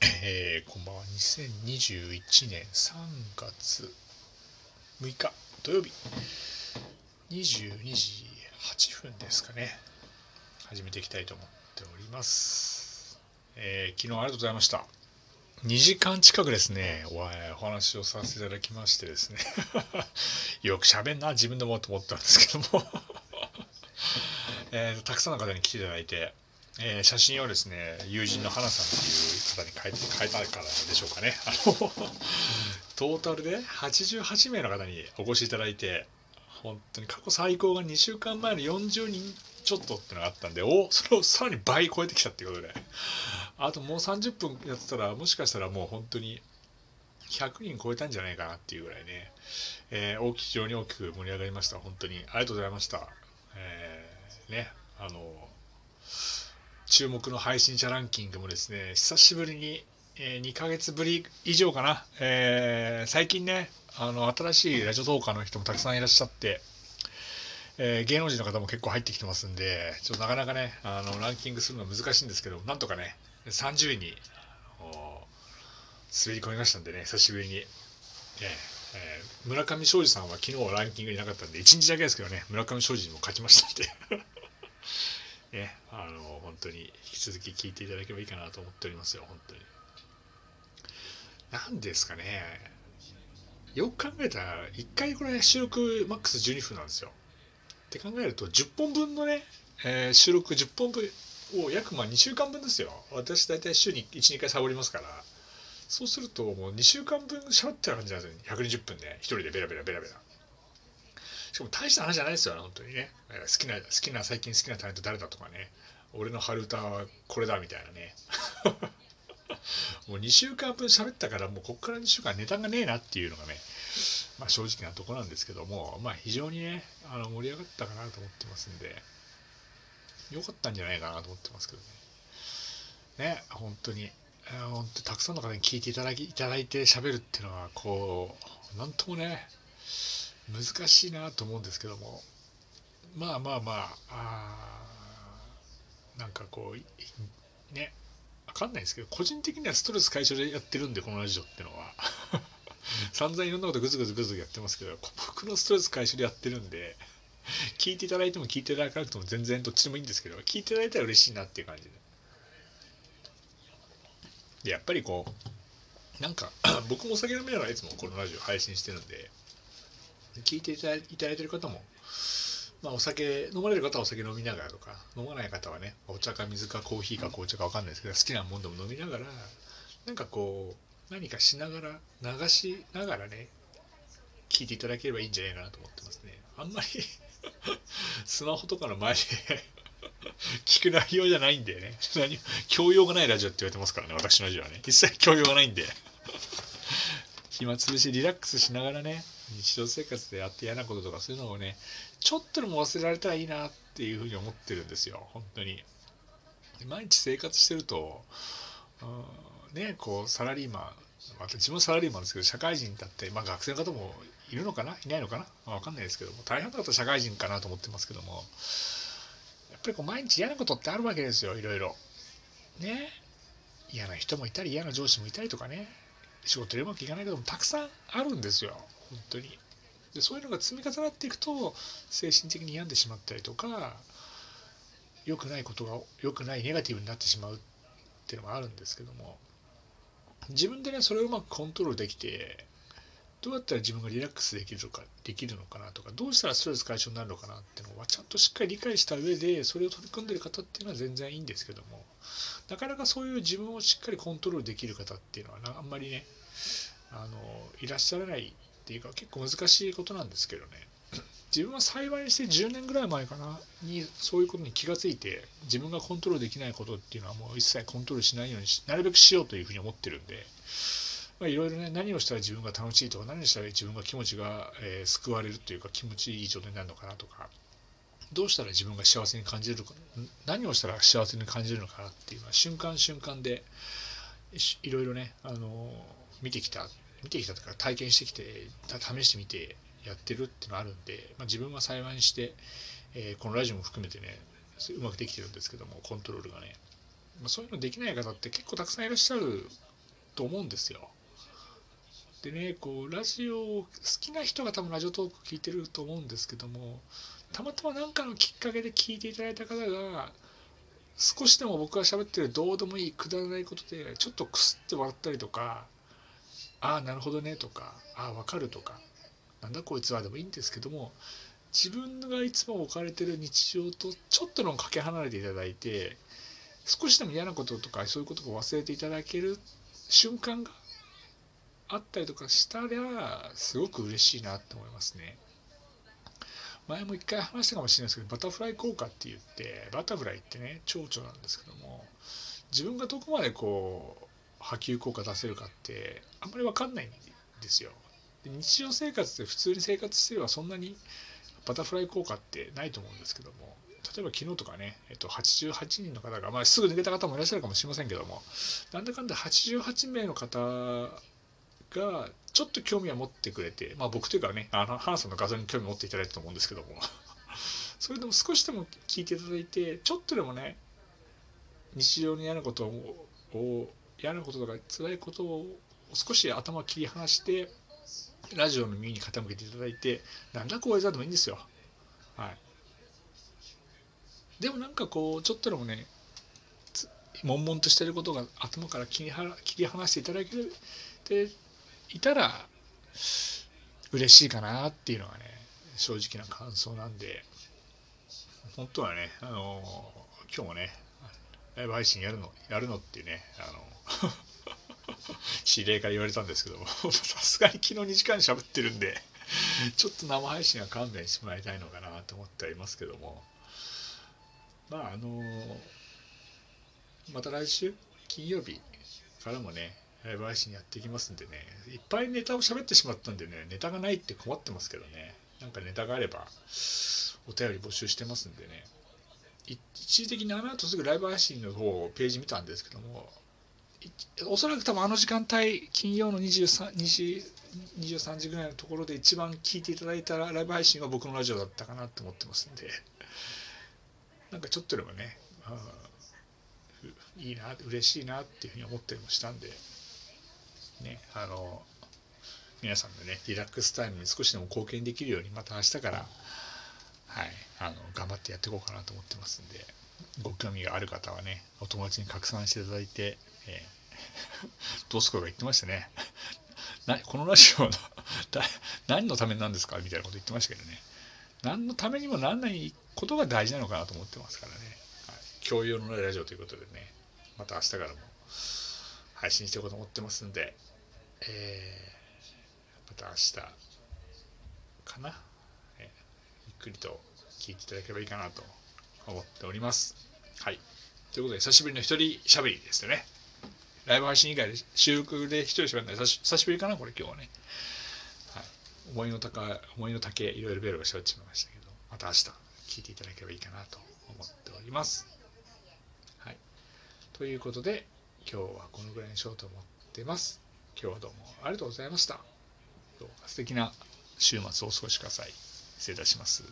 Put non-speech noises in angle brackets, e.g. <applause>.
えー、こんばんは。2021年3月6日土曜日、22時8分ですかね。始めていきたいと思っております。えー昨日ありがとうございました。2時間近くですね、おお話をさせていただきましてですね、<laughs> よく喋んな、自分でもと思ったんですけども、<laughs> えーたくさんの方に来ていただいて、えー写真をですね友人の花さんっていう方に変えて変えたからでしょうかね。あのトータルで88名の方にお越しいただいて本当に過去最高が2週間前の40人ちょっとってのがあったんでおそれをさらに倍超えてきたっていうことで。あともう30分やってたらもしかしたらもう本当に100人超えたんじゃないかなっていうぐらいね、えー大き非常に大きく盛り上がりました。本当にありがとうございました。えーねあの注目の配信者ランキングもですね久しぶりに、えー2ヶ月ぶり以上かな、えー最近ねあの新しいラジオトーカーの人もたくさんいらっしゃって、えー芸能人の方も結構入ってきてますんでちょっとなかなかねあのランキングするのは難しいんですけどなんとかね30位に滑り込みましたんでね久しぶりに、えーえー村上庄司さんは昨日はランキングになかったんで1日だけですけどね村上庄司にも勝ちましたんで。ね、あの本当に引き続き聞いていただければいいかなと思っておりますよ、本当に。なんですかね、よく考えたら、1回これ収録マックス12分なんですよ。って考えると、10本分のね、えー収録10本分を約まあ2週間分ですよ。私大体週に1、2回サボりますから、そうするともう2週間分喋ってる感じなんですよ、120分で、1人でベラベラベラベラ。しかも大した話じゃないですよね、本当にね。好きな、好きな、最近好きなタレント誰だとかね。俺の春歌はこれだみたいなね。<laughs> もう2週間分喋ったから、もうこっから2週間ネタがねえなっていうのがね、まあ正直なとこなんですけども、まあ非常にね、あの盛り上がったかなと思ってますんで、良かったんじゃないかなと思ってますけどね。ね、本当に。本当にたくさんの方に聞いていただきいただいて喋るっていうのはこうなんともね難しいなと思うんですけどもまあまあまああーなんかこういねわかんないですけど個人的にはストレス解消でやってるんでこのラジオってのは。散々いろんなことグズグズグズグズやってますけど僕のストレス解消でやってるんで聞いていただいても聞いていただかなくても全然どっちでもいいんですけど聞いていただいたら嬉しいなっていう感じで。でやっぱりこうなんか <clears throat> 僕もお酒飲みながらいつもこのラジオ配信してるんで聞いていたいただいてる方も、まあ、お酒飲まれる方はお酒飲みながらとか飲まない方はねお茶か水かコーヒーか紅茶か分かんないですけど好きなもんでも飲みながらなんかこう何かしながら流しながらね聞いていただければいいんじゃないかなと思ってますね。あんまり <laughs> スマホとかの前で聞く内容じゃないんでね。何教養がないラジオって言われてますからね私のラジオはね。一切教養がないんで。暇つぶしリラックスしながらね日常生活でやって嫌なこととかそういうのをねちょっとでも忘れられたらいいなっていうふうに思ってるんですよ。本当に。毎日生活してるとうんねこうサラリーマン私もサラリーマンですけど社会人だって、まあ、学生の方もいるのかな？いないのかな、まあ、分かんないですけども大半の方は社会人かなと思ってますけどもやっぱりこう毎日嫌なことってあるわけですよいろいろ。ね。嫌な人もいたり嫌な上司もいたりとかね。仕事でうまくいかないこともたくさんあるんですよ。本当に。でそういうのが積み重なっていくと精神的に病んでしまったりとか良くないことが良くないネガティブになってしまうっていうのもあるんですけども自分でねそれをうまくコントロールできてどうやったら自分がリラックスできるのかできるのかなとかどうしたらストレス解消になるのかなっていうのはちゃんとしっかり理解した上でそれを取り組んでる方っていうのは全然いいんですけどもなかなかそういう自分をしっかりコントロールできる方っていうのはなあんまりねあのいらっしゃらないっていうか結構難しいことなんですけどね。自分は幸いにして10年ぐらい前かなにそういうことに気がついて自分がコントロールできないことっていうのはもう一切コントロールしないようにしなるべくしようというふうに思ってるんでいろいろね何をしたら自分が楽しいとか何をしたら自分が気持ちが、えー救われるというか気持ちいい状態になるのかなとかどうしたら自分が幸せに感じるか何をしたら幸せに感じるのかなっていうのは瞬間瞬間でいろいろね、あのー見てきた見てきたとか体験してきて試してみてやってるっていうのがあるんで、まあ、自分は幸いにして、えーこのラジオも含めてねうまくできてるんですけどもコントロールがね、まあ、そういうのできない方って結構たくさんいらっしゃると思うんですよ。でねこうラジオ好きな人が多分ラジオトーク聞いてると思うんですけどもたまたま何かのきっかけで聞いていただいた方が少しでも僕が喋ってるどうでもいいくだらないことでちょっとくすって笑ったりとかああなるほどねとかああわかるとかなんだこいつはでもいいんですけども自分がいつも置かれてる日常とちょっとでもかけ離れていただいて少しでも嫌なこととかそういうことを忘れていただける瞬間があったりとかしたらすごく嬉しいなって思いますね。前も一回話したかもしれないですけどバタフライ効果って言ってバタフライってね蝶々なんですけども自分がどこまでこう波及効果出せるかってあんまり分かんないんですよ。で日常生活で普通に生活してればそんなにバタフライ効果ってないと思うんですけども例えば昨日とかね、えっと、88人の方が、まあ、すぐ抜けた方もいらっしゃるかもしれませんけどもなんだかんだ88名の方がちょっと興味を持ってくれて、まあ、僕というかねあのハンさんの画像に興味持っていただいたと思うんですけども <laughs> それでも少しでも聞いていただいてちょっとでもね日常に嫌なことを嫌なこととか辛いことを少し頭を切り離してラジオの耳に傾けていただいてなんだこういうでもいいんですよ。はい。でもなんかこうちょっとでもね悶々としてることが頭から切りは切り離していただけていたら嬉しいかなっていうのがね正直な感想なんで。本当はねあの今日もねライブ配信やるのやるのっていうねあの <laughs> 指令から言われたんですけども <laughs> さすがに昨日2時間喋ってるんでちょっと生配信は勘弁してもらいたいのかなと思ってはいますけどもまああのまた来週金曜日からもねライブ配信やっていきますんでねいっぱいネタを喋ってしまったんでねネタがないって困ってますけどねなんかネタがあればお便り募集してますんでね。一時的にあの後すぐライブ配信の方をページ見たんですけどもおそらく多分あの時間帯金曜の 23, 2 23時ぐらいのところで一番聞いていただいたライブ配信は僕のラジオだったかなって思ってますんでなんかちょっとでもねいいな嬉しいなっていうふうに思ったりもしたんでねあの皆さんのねリラックスタイムに少しでも貢献できるようにまた明日からはい。あの頑張ってやっていこうかなと思ってますんでご興味がある方はねお友達に拡散していただいて、えー、<laughs> どうすこが言ってましたね。なこのラジオの <laughs> 何のためなんですか？みたいなこと言ってましたけどね。何のためにもなんないことが大事なのかなと思ってますからね、はい、共有のないラジオということでね。また明日からも配信していこうと思ってますんで、えー、また明日かな、くりと聞いていただければいいかなと思っております。はい。ということで、久しぶりの一人しゃべりですよね。ライブ配信以外で収録で一人しゃべるの久しぶりかな、これ今日はね。はい。思いの高い、思いの丈、いろいろベルがしゃべってしまいましたけど、また明日聞いていただければいいかなと思っております。はい。ということで、今日はこのぐらいにしようと思ってます。今日はどうもありがとうございました。どうか素敵な週末をお過ごしください。失礼いたします。